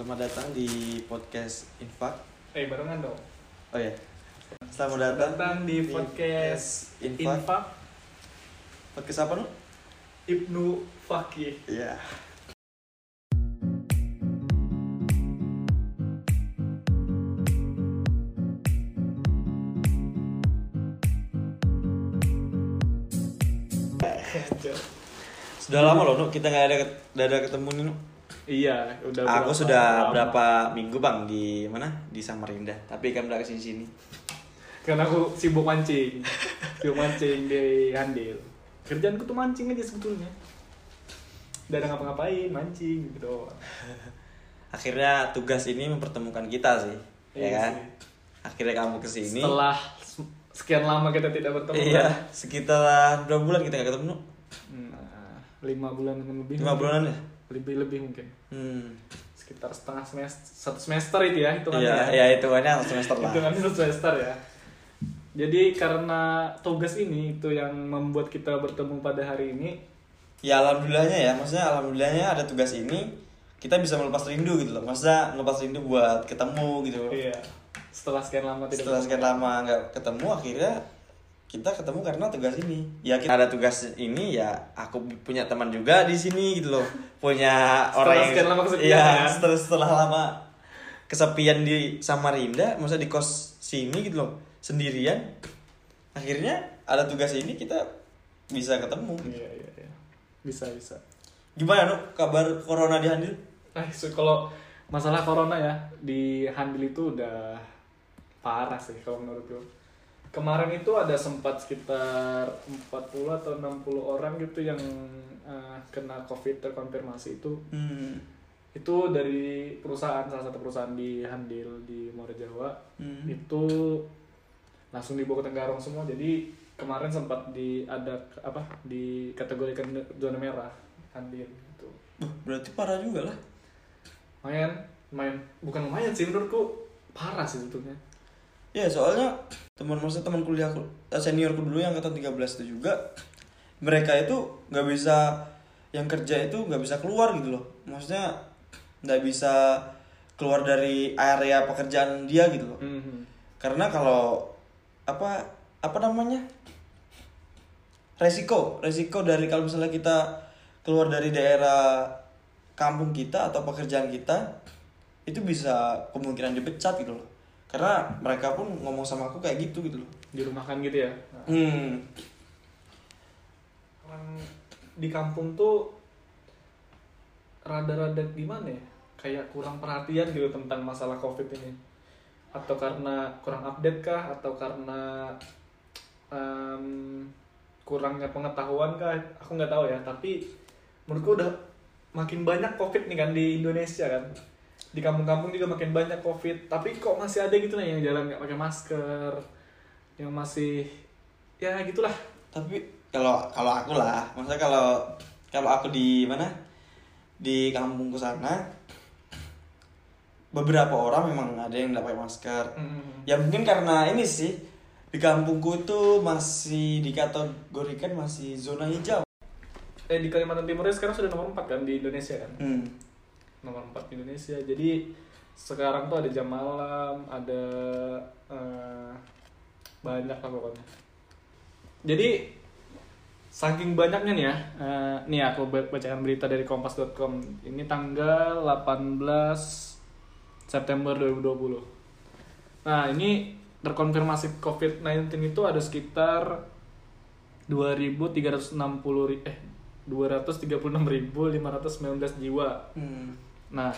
Selamat datang di podcast Infak. Eh barengan dong. Oh ya. Selamat datang, Datang di podcast Infak. Infak Podcast apa nu? Ibnu Fakih. Iya. Sudah lama loh, Nu. Kita nggak ada nggak ada ketemu nih, Nu. Iya, udah Aku berapa sudah lama. berapa minggu bang di mana? Di Samarinda. Tapi kan udah ke sini sini. Karena aku sibuk mancing. sibuk mancing di Handil. Kerjaanku tuh mancing aja sebetulnya. Udah ada ngapa-ngapain, mancing gitu doang. Akhirnya tugas ini mempertemukan kita sih, ya Iya kan? sih. Akhirnya kamu ke sini. Setelah sekian lama kita tidak bertemu. Iya, kan? sekitar berapa bulan kita nggak ketemu? Nu? Lima bulan lebih. Lima bulanan ya? Lebih lebih mungkin. Hmm. Sekitar setengah semester, satu semester itu ya hitungannya. Iya, ya. ya hitungannya semester lah. Hitungannya satu semester ya. Jadi karena tugas ini itu yang membuat kita bertemu pada hari ini. Ya alhamdulillahnya ya, maksudnya alhamdulillahnya ada tugas ini kita bisa melepas rindu gitu loh. Maksudnya melepas rindu buat ketemu gitu. Iya. Setelah sekian lama tidak Setelah sekian lama nggak ketemu akhirnya kita ketemu karena tugas ini. Ya kita ada tugas ini ya aku punya teman juga di sini gitu loh. Punya Setelah orang yang sekian lama kesepian Iya, ya. setelah setelah lama kesepian di Samarinda, maksudnya di kos sini gitu loh, sendirian. Akhirnya ada tugas ini kita bisa ketemu. Iya iya iya. Bisa bisa. Gimana nu kabar corona di Handil? Eh so, kalau masalah corona ya di Handil itu udah parah sih kalau menurutku. Kemarin itu ada sempat sekitar 40 atau 60 orang gitu yang eh, kena COVID terkonfirmasi itu. Hmm. Itu dari perusahaan salah satu perusahaan di Handil di Muara Jawa. Hmm. Itu langsung dibawa ke Tenggarong semua. Jadi kemarin sempat di ada apa di kategorikan zona merah Handil gitu. Wah, berarti parah juga lah. lumayan lumayan bukan lumayan sih menurutku parah sih sebetulnya Ya soalnya teman masa teman kuliahku eh, seniorku dulu yang angkatan 13 itu juga mereka itu nggak bisa yang kerja itu nggak bisa keluar gitu loh. Maksudnya nggak bisa keluar dari area pekerjaan dia gitu loh. Karena kalau apa apa namanya resiko resiko dari kalau misalnya kita keluar dari daerah kampung kita atau pekerjaan kita itu bisa kemungkinan dipecat gitu loh karena mereka pun ngomong sama aku kayak gitu gitu loh. Dirumahkan gitu ya? Hmm. Orang di kampung tuh rada-rada gimana ya? Kayak kurang perhatian gitu tentang masalah covid ini. Atau karena kurang update kah? Atau karena em, kurangnya pengetahuan kah? Aku nggak tahu ya. Tapi menurutku udah makin banyak covid nih kan di Indonesia kan di kampung-kampung juga makin banyak covid. Tapi kok masih ada gitu nih yang jalan nggak pakai masker yang masih ya gitulah. Tapi kalau kalau aku lah maksudnya kalau kalau aku di mana? Di kampungku sana beberapa orang memang ada yang nggak pakai masker. Hmm. ya mungkin karena ini sih di kampungku itu masih dikategorikan masih zona hijau. Eh di Kalimantan Timur ya sekarang sudah nomor 4 kan di Indonesia kan? Hmm. Nomor 4 di Indonesia. Jadi sekarang tuh ada jam malam ada eh, banyak lah pokoknya. Jadi saking banyaknya nih ya eh, nih aku ba- bacakan berita dari kompas.com ini tanggal 18 September 2020 nah ini terkonfirmasi COVID-19 itu ada sekitar 2.360 ri- eh 236.519 jiwa. Hmm. Nah,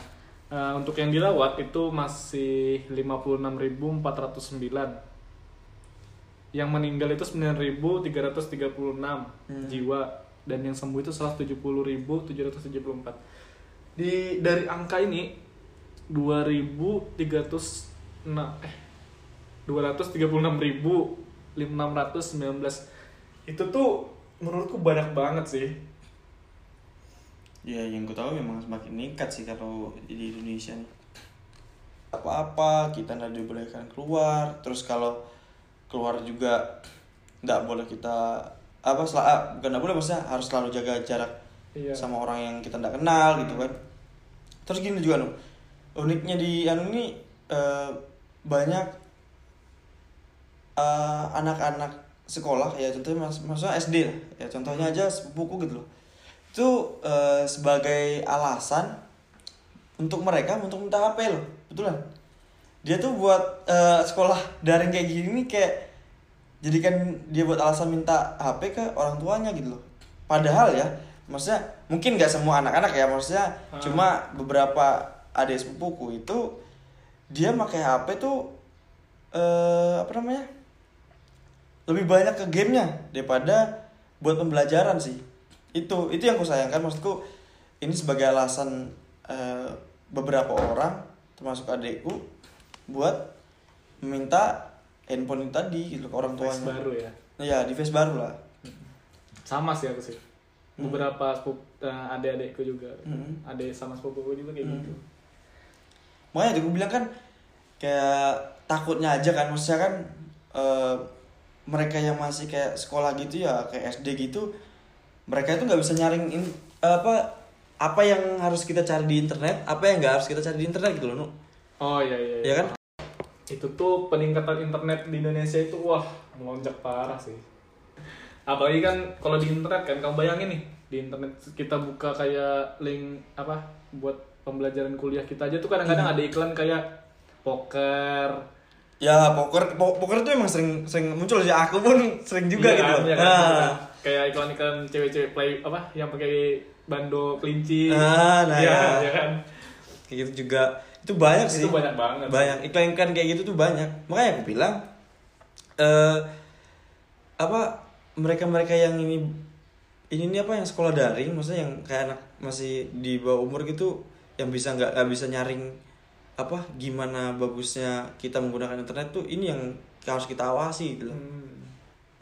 eh, untuk yang dirawat itu masih 56.409. Yang meninggal itu 9.336 Hmm. jiwa dan yang sembuh itu 170.774. Di dari angka ini 2.306 eh 236.619 itu tuh menurutku banyak banget sih. Ya yang ku tahu memang semakin meningkat sih kalau di Indonesia nih. Apa-apa kita nggak dibolehkan keluar. Terus kalau keluar juga nggak boleh kita apa sel- ah, bukan boleh maksudnya harus selalu jaga jarak Iya. sama orang yang kita nggak kenal gitu kan. Terus gini juga loh uniknya di anu ini eh, banyak eh, anak-anak sekolah ya contohnya mas maksudnya SD lah ya contohnya aja sepupuku gitu loh itu eh, sebagai alasan untuk mereka untuk minta HP loh betulan dia tuh buat eh, sekolah daring kayak gini kayak jadikan dia buat alasan minta HP ke orang tuanya gitu loh. Padahal ya maksudnya mungkin nggak semua anak-anak ya maksudnya Ah. cuma beberapa adik sepupuku itu dia pakai HP tuh eh apa namanya lebih banyak ke gamenya daripada buat pembelajaran sih itu itu yang ku sayangkan maksudku ini sebagai alasan eh, beberapa orang termasuk adikku buat meminta handphone itu tadi gitu ke orang tuanya. baru ya? Ya device baru lah. Sama sih aku sih. Hmm. beberapa sepupu eh, adik-adikku juga. Hmm. adik sama sepupuku juga kayak Hmm. gitu. Makanya gue bilang kan kayak takutnya aja kan maksudnya kan eh, mereka yang masih kayak sekolah gitu ya kayak SD gitu mereka itu nggak bisa nyaring in- apa apa yang harus kita cari di internet apa yang nggak harus kita cari di internet gitu loh Nu. oh iya iya ya kan? Itu tuh peningkatan internet di Indonesia itu wah melonjak parah sih. Apalagi kan kalau di internet kan kamu bayangin nih di internet kita buka kayak link apa buat pembelajaran kuliah kita aja tuh kadang-kadang ada iklan kayak poker. Ya poker po- poker itu emang sering sering muncul sih. Aku pun sering juga Iya gitu. kan, iya kan, Nah. Kayak iklan-iklan cewek-cewek play apa yang pakai bando kelinci. Ah, nah, Iya, ya. iya kan? Kayak gitu juga. Itu banyak sih. itu banyak banget. Banyak. Iklan-iklan kayak gitu tuh banyak. Makanya aku bilang eh apa mereka-mereka yang ini ini nih apa yang sekolah daring maksudnya yang kayak anak masih di bawah umur gitu yang bisa nggak nggak bisa nyaring apa gimana bagusnya kita menggunakan internet tuh ini yang harus kita awasi gitu. Hmm.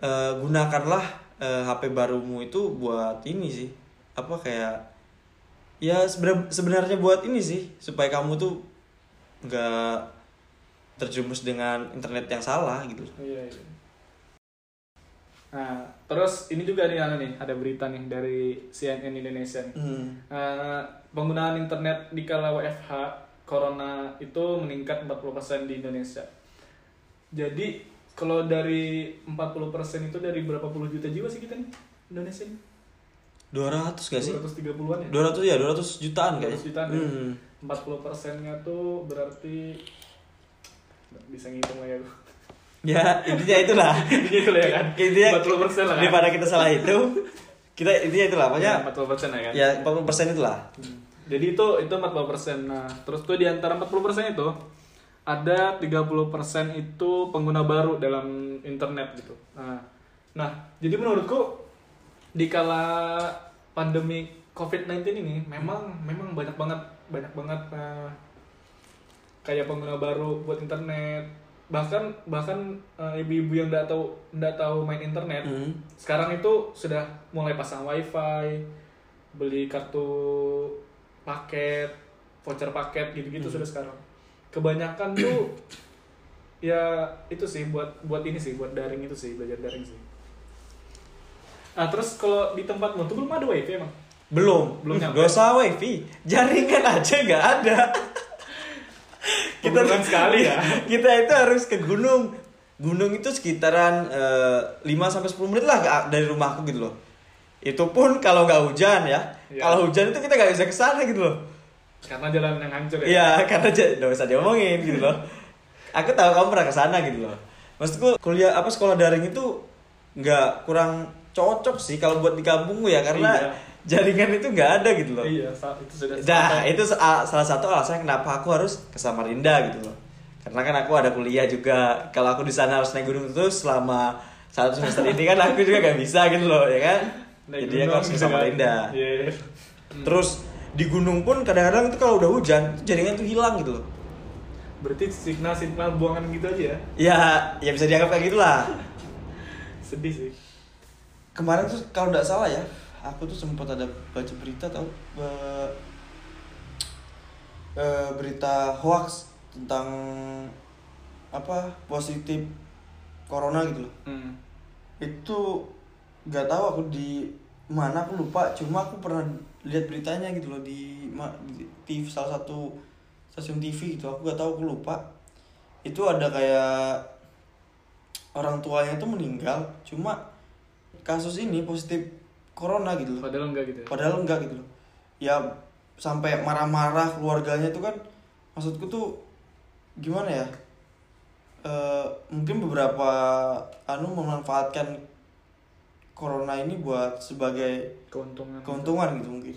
Eh, gunakanlah eh, HP barumu itu buat ini sih apa kayak ya sebenar- sebenarnya buat ini sih supaya kamu tuh nggak terjumus dengan internet yang salah gitu Iya, iya. Nah, terus ini juga nih anu nih, ada berita nih dari CNN Indonesia nih. hmm. Eh, penggunaan internet di kala WFH corona itu meningkat 40% di Indonesia. Jadi kalau dari 40% itu dari berapa puluh juta jiwa sih kita nih Indonesia nih? 200 gak sih 230-an ya? 200 ya 200 jutaan kayak 200 jutaan ya? hmm. 40 persennya tuh berarti bisa ngitung lah ya gua. ya intinya itulah Intinya itu lah ya kan intinya 40 persen lah kan daripada kita salah itu kita intinya itulah ya, pokoknya 40 persen lah kan ya 40 itulah Hmm. jadi itu itu 40 persen nah terus tuh di antara 40 persen itu ada 30 persen itu pengguna baru dalam internet gitu. Nah nah jadi menurutku di kala pandemi COVID-19 ini memang memang banyak banget banyak banget eh, kayak pengguna baru buat internet. Bahkan bahkan eh, ibu-ibu yang nggak tahu nggak tahu main internet Hmm. sekarang itu sudah mulai pasang wifi beli kartu paket voucher paket gitu-gitu sudah sekarang kebanyakan tuh ya itu sih buat buat ini sih buat daring itu sih belajar daring sih. Ah terus kalau di tempatmu tuh belum ada wifi emang? Belum. Belum nyampe. gak usah wifi. Jaringan aja nggak ada. Kebetulan sekali ya. kita itu harus ke gunung. Gunung itu sekitaran eh, 5 sampai 10 menit lah dari rumahku gitu loh. Itu pun kalau nggak hujan ya. Iya. kalau hujan itu kita nggak bisa ke sana gitu loh karena jalan yang hancur ya Iya, karena nggak usah diomongin gitu loh. Aku tahu kamu pernah ke sana gitu loh. Maksudku kuliah apa sekolah daring itu nggak kurang cocok sih kalau buat di kampungku ya karena Iya. jaringan itu nggak ada gitu loh. iya itu sudah Nah, itu sa- salah satu alasan kenapa aku harus ke Samarinda gitu loh. Karena kan aku ada kuliah juga. Kalau aku di sana harus naik gunung terus selama satu semester ini kan aku juga nggak bisa gitu loh, ya kan? Naik Jadi aku gunung harus ke gitu kan. Samarinda. Iya. Terus di gunung pun kadang-kadang itu kalau udah hujan jaringan tuh hilang gitu loh. berarti signal signal buangan gitu aja ya Ya, ya bisa dianggap kayak gitulah. sedih sih Kemarin tuh kalau nggak salah ya, aku tuh sempat ada baca berita tau eh, eh, berita hoax tentang apa positif corona gitu loh. hmm. Itu nggak tahu aku di mana aku lupa. Cuma aku pernah lihat beritanya gitu loh di, ma- di TV salah satu stasiun TV gitu. Aku gak tahu aku lupa. Itu ada kayak orang tuanya tuh meninggal cuma kasus ini positif corona gitu loh. Padahal enggak gitu ya? Padahal enggak gitu loh. Ya sampai marah-marah keluarganya tuh kan maksudku tuh gimana ya? Eh, mungkin beberapa anu memanfaatkan corona ini buat sebagai keuntungan. keuntungan gitu mungkin.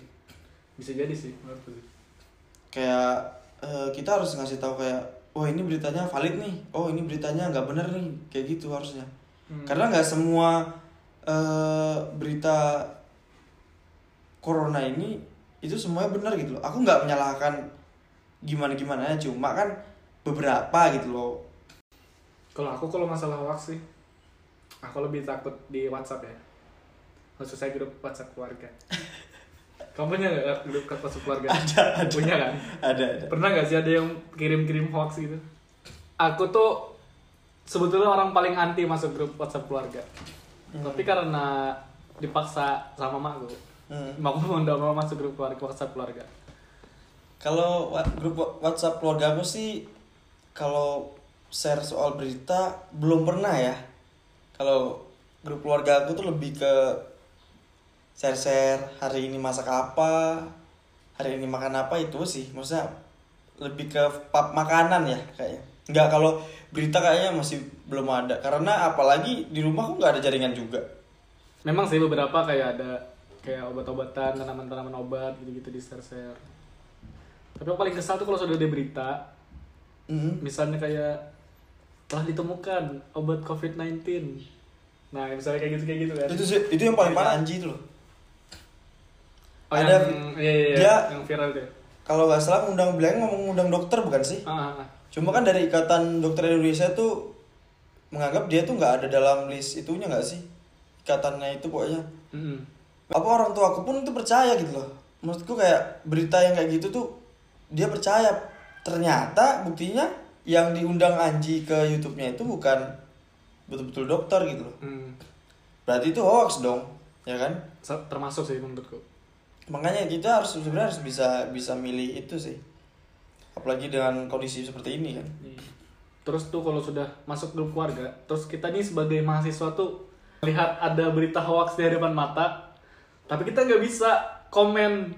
Bisa jadi sih menurutku sih. kayak eh, kita harus ngasih tahu kayak oh ini beritanya valid nih. Oh ini beritanya nggak bener nih. Kayak gitu harusnya. Hmm. karena nggak semua eh, berita corona ini itu semuanya benar gitu loh. Aku nggak menyalahkan gimana gimana cuma kan beberapa gitu loh. Kalau aku kalau masalah hoax sih, aku lebih takut di WhatsApp ya. Maksud saya grup WhatsApp keluarga. Kamu punya nggak grup WhatsApp keluarga? ada ada Punya kan? ada ada Pernah nggak sih ada yang kirim-kirim hoax gitu? Aku tuh sebetulnya orang paling anti masuk grup WhatsApp keluarga. Tapi karena dipaksa sama makku, Hmm. makku mau nggak mau masuk grup keluarga WhatsApp keluarga. Kalau grup WhatsApp keluarga aku sih kalau share soal berita belum pernah ya. Kalau grup keluarga aku tuh lebih ke share-share hari ini masak apa, hari ini makan apa itu sih. Maksudnya lebih ke pap makanan ya kayaknya. Enggak kalau berita kayaknya masih belum ada karena apalagi di rumah aku nggak ada jaringan juga. Memang sih beberapa kayak ada kayak obat-obatan, tanaman-tanaman obat gitu-gitu di share-share. Tapi yang paling kesal tuh kalau sudah ada berita, Hmm. misalnya kayak telah ditemukan obat COVID-19. Nah, misalnya kayak gitu kayak gitu kan. Itu sih itu yang paling parah anji itu loh. Oh, ada- yang, iya, iya, iya, dia- yang viral itu. ya? Kalau nggak salah undang bilang ngomong undang dokter bukan sih? Ah, ah, ah. Cuma kan dari Ikatan Dokter Indonesia tuh menganggap dia tuh nggak ada dalam list itunya nggak sih? Ikatannya itu pokoknya. Mm-mm. Apa orang tua aku pun itu percaya gitu loh. Maksudku kayak berita yang kayak gitu tuh dia percaya. Ternyata buktinya yang diundang Anji ke YouTube-nya itu bukan betul-betul dokter gitu loh. Hmm. Berarti itu hoax dong, ya kan? Termasuk sih menurutku. Makanya kita harus sebenarnya harus bisa bisa milih itu sih. Apalagi dengan kondisi seperti ini kan. Iya. Terus tuh kalau sudah masuk grup keluarga, terus kita nih sebagai mahasiswa tuh lihat ada berita hoax di hadapan mata, tapi kita nggak bisa komen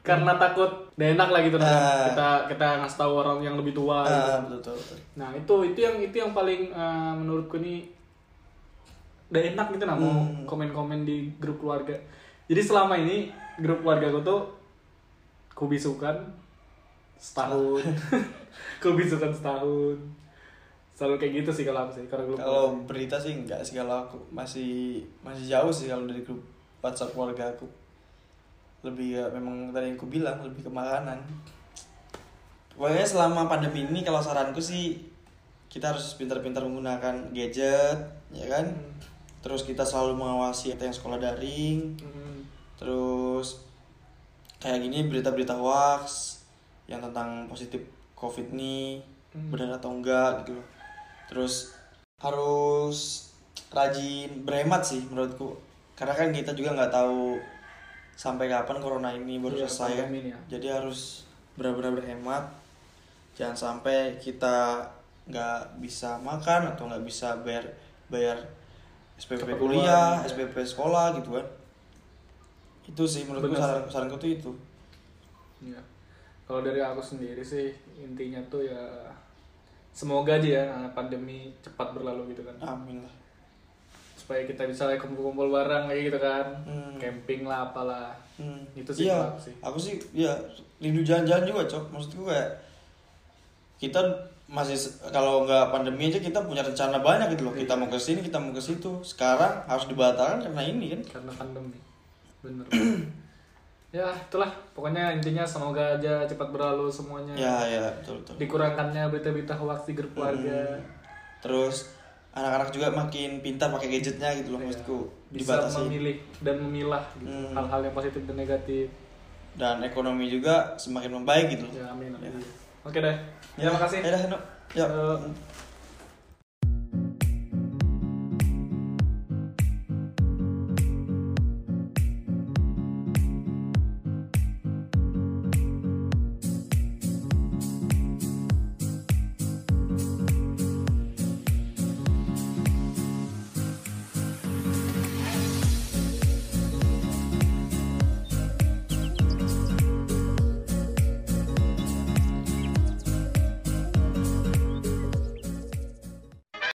karena takut gak enak lah gitu nah. Ah. kita kita ngasih tahu orang yang lebih tua. gitu. Ah, betul, betul. Nah itu itu yang itu yang paling eh, menurutku nih udah enak gitu nah mau Hmm. komen-komen di grup keluarga. Jadi selama ini grup keluarga aku tuh kubisukan setahun, kubisukan setahun. Selalu kayak gitu sih kalau aku sih kalau grup Kalau berita sih enggak sih kalau aku masih masih jauh sih kalau dari grup WhatsApp keluarga aku. Lebih ya memang tadi yang aku bilang lebih ke makanan. Pokoknya selama pandemi ini kalau saranku sih kita harus pintar-pintar menggunakan gadget, ya kan? Hmm. Terus kita selalu mengawasi kita yang sekolah daring. Hmm. Terus kayak gini berita-berita hoax yang tentang positif covid nih Hmm. benar atau enggak gitu loh. Terus harus rajin berhemat sih menurutku. Karena kan kita juga nggak tahu sampai kapan corona ini baru Iya, selesai kan. ya. Jadi harus benar-benar berhemat. Jangan sampai kita nggak bisa makan atau nggak bisa bayar bayar SPP kuliah, ya. SPP sekolah gitu kan. Itu sih menurutku Benar saran saranku tuh itu. Iya. Kalau dari aku sendiri sih intinya tuh ya semoga aja ya pandemi cepat berlalu gitu kan. Amin lah. supaya kita bisa kumpul-kumpul bareng lagi gitu kan Hmm. camping lah apalah Hmm. Itu sih iya, aku sih. Aku sih ya rindu jalan-jalan juga, Cok. Maksudku kayak kita masih kalau nggak pandemi aja kita punya rencana banyak gitu loh. Kita mau ke sini, kita mau ke situ. Sekarang harus dibatalkan karena ini kan. karena pandemi bener ya itulah pokoknya intinya semoga aja cepat berlalu semuanya Ya, ya, betul betul. dikurangkannya berita-berita hoax di grup keluarga Hmm. Terus anak-anak juga makin pintar pakai gadgetnya gitu loh Iya. maksudku. bisa Dibatasi. memilih dan memilah gitu, Hmm. hal-hal yang positif dan negatif Dan ekonomi juga semakin membaik gitu loh. ya amin, amin. Ya. oke deh terima kasih Ya, dah, Nok. Ya. Eh,